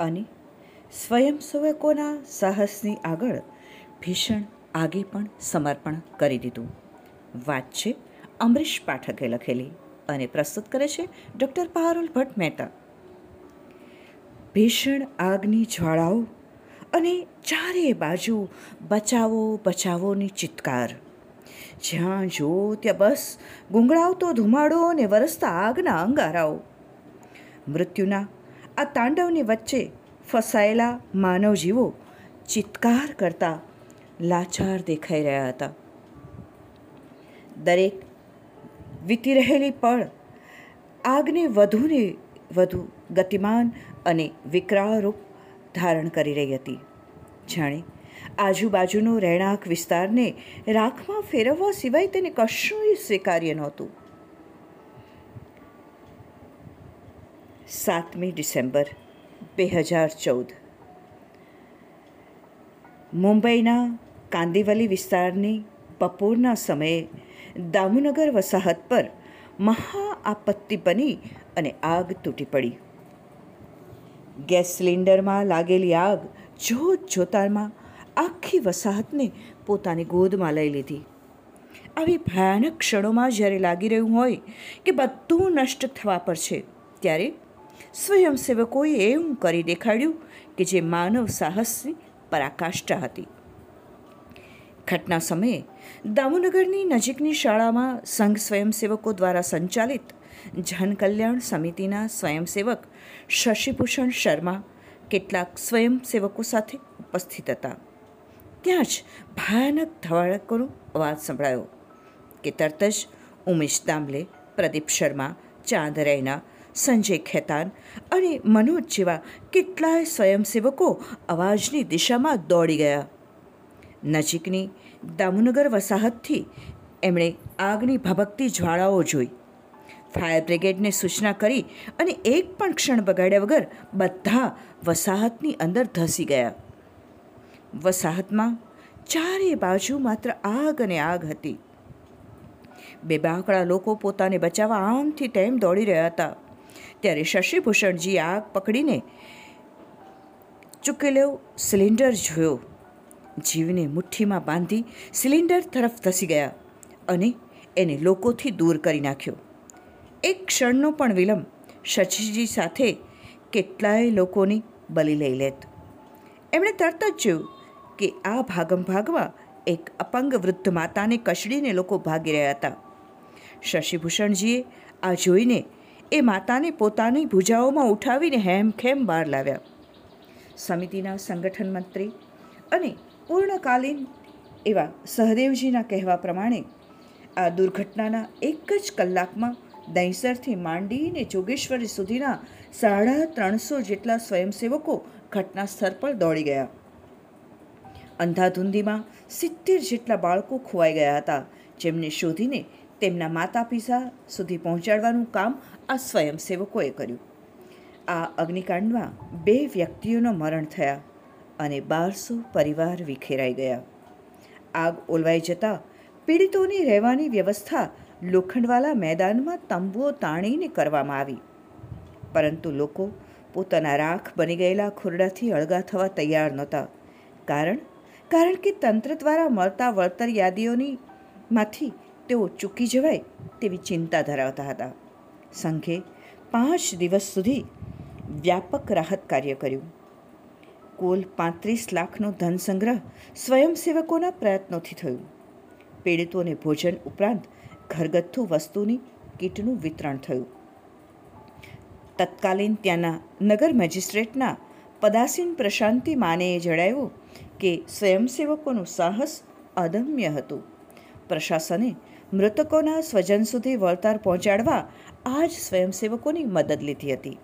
અને સ્વયંસેવકોના સાહસની આગળ ભીષણ આગે પણ સમર્પણ કરી દીધું. વાત છે અમરીશ પાઠકે લખેલી અને પ્રસ્તુત કરે છે ડૉક્ટર પારુલ ભટ્ટ મહેતા. ભીષણ આગની જ્વાળાઓ અને ચારે બાજુ બચાવો બચાવોની ચિત્કાર. જ્યાં જો ત્યાં બસ, ગુંગળાવતો ધુમાડો અને વરસતા આગના અંગારાઓ. મૃત્યુના આ તાંડવની વચ્ચે ફસાયેલા માનવ જીવો ચિત્કાર કરતા લાચાર દેખાઈ રહ્યા હતા. દરેક વીતી રહેલી પળ આગને વધુને વધુ ગતિમાન અને વિકરાળ રૂપ ધારણ કરી રહી હતી. જાણે આજુબાજુનો રહેણાંક વિસ્તારને રાખમાં ફેરવવા સિવાય તેને કશું સ્વીકાર્ય નહોતું. સાતમી ડિસેમ્બર, બે હજાર ચૌદ. મુંબઈના કાંદીવલી વિસ્તારની બપોરના સમયે દામુનગર વસાહત પર મહા આપત્તિ બની અને આગ તૂટી પડી. ગેસ સિલિન્ડરમાં લાગેલી આગ જોત જોતામાં આખી વસાહતને પોતાની ગોદમાં લઈ લીધી. આવી ભયાનક ક્ષણોમાં જ્યારે લાગી રહ્યું હોય કે બધું નષ્ટ થવા પર છે, ત્યારે સ્વયંસેવકોએ એવું કરી દેખાડ્યું કે જે માનવ સાહસની પરાકાષ્ઠા હતી. ઘટના સમયે દામોનગરની નજીકની શાળામાં સંઘ સ્વયંસેવકો દ્વારા સંચાલિત જનકલ્યાણ સમિતિના સ્વયંસેવક શશિભૂષણ શર્મા કેટલાક સ્વયંસેવકો સાથે ઉપસ્થિત હતા. ત્યાં જ ભયાનક ધવાડકોનો અવાજ સંભળાયો કે તરત જ ઉમેશ દામલે, પ્રદીપ શર્મા, ચાંદ રૈના સંજય ખેતાન અને મનોજ જેવા કેટલાય સ્વયંસેવકો અવાજની દિશામાં દોડી ગયા. નજીકની દામુનગર વસાહતથી એમણે આગની ભભકતી જ્વાળાઓ જોઈ. ફાયર બ્રિગેડને સૂચના કરી અને એક પણ ક્ષણ બગાડ્યા વગર બધા વસાહતની અંદર ધસી ગયા. વસાહતમાં ચારે બાજુ માત્ર આગ અને આગ હતી. બે બાંકડા લોકો પોતાને બચાવવા આમથી તેમ દોડી રહ્યા હતા. ત્યારે શશિભૂષણજી આગ પકડીને ચૂકેલો સિલિન્ડર જોયો. જીવને મુઠ્ઠીમાં બાંધી સિલિન્ડર તરફ ધસી ગયા અને એને લોકોથી દૂર કરી નાખ્યો. એક ક્ષણનો પણ વિલંબ શશીજી સાથે કેટલાય લોકોની બલી લઈ લેત. એમણે તરત જ જોયું કે આ ભાગમ ભાગમાં એક અપંગ વૃદ્ધ માતાને કચડીને લોકો ભાગી રહ્યા હતા. શશિભૂષણજીએ આ જોઈને એ માતાને પોતાની ભૂજાઓમાં ઉઠાવીને હેમખેમ બહાર લાવ્યા. સમિતિના સંગઠન મંત્રી અને પૂર્ણકાલીન એવા સહદેવજીના કહેવા પ્રમાણે આ દુર્ઘટનાના એક જ કલાકમાં દહીંસરથી માંડીને જોગેશ્વરી સુધીના સાડા ત્રણસો જેટલા સ્વયંસેવકો ઘટના સ્થળ પર દોડી ગયા. અંધાધૂંધીમાં સિત્તેર જેટલા બાળકો ખોવાઈ ગયા હતા, જેમને શોધીને તેમના માતા પિતા સુધી પહોંચાડવાનું કામ આ સ્વયંસેવકોએ કર્યું. આ અગ્નિકાંડમાં બે વ્યક્તિઓનો મરણ થયા અને બારસો પરિવાર વિખેરાઈ ગયા. આગ ઓલવાઈ જતાં પીડિતોની રહેવાની વ્યવસ્થા લોખંડવાલા મેદાનમાં તંબુઓ તાણીને કરવામાં આવી. પરંતુ લોકો પોતાના રાખ બની ગયેલા ખુરડાથી અળગા થવા તૈયાર નહોતા. કારણ? કારણ કે તંત્ર દ્વારા મળતા વળતર યાદીઓની માંથી તેઓ ચૂકી જવાય તેવી ચિંતા ધરાવતા હતા. સંઘે પાંચ દિવસ સુધી વ્યાપક રાહત કાર્ય કર્યું. કુલ પાંત્રીસ લાખનો ધન સંગ્રહ સ્વયંસેવકોના પ્રયત્નોથી થયું. પીડિતોને ભોજન ઉપરાંત ઘરગથ્થુ વસ્તુની કીટનું વિતરણ થયું. તત્કાલીન ત્યાંના નગર મેજિસ્ટ્રેટના પદાસીન પ્રશાંતિ માનેએ જણાવ્યું કે સ્વયંસેવકોનું સાહસ અદમ્ય હતું. પ્રશાસને મૃતકોના સ્વજન સુધી વળતર પહોંચાડવા આ જ સ્વયંસેવકોની મદદ લીધી હતી.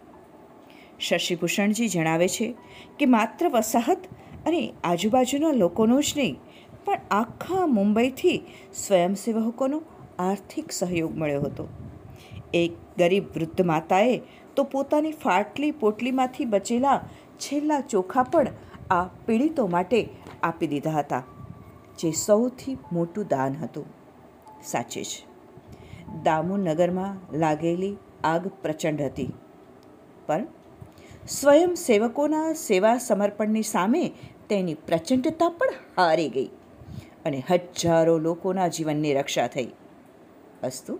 શશિભૂષણજી જણાવે છે કે માત્ર વસાહત અને આજુબાજુના લોકોનો જ નહીં, પણ આખા મુંબઈથી સ્વયંસેવકોનો આર્થિક સહયોગ મળ્યો હતો. એક ગરીબ વૃદ્ધ માતાએ તો પોતાની ફાટલી પોટલીમાંથી બચેલા છેલ્લા ચોખા પણ આ પીડિતો માટે આપી દીધા હતા. જે સૌથી મોટું દાન હતું. સાચે જ. દામોનગરમાં લાગેલી આગ પ્રચંડ હતી. પણ સ્વયંસેવકોના સેવા સમર્પણની સામે તેની પ્રચંડતા પણ હારી ગઈ અને હજારો લોકોના જીવનની રક્ષા થઈ. અસ્તુ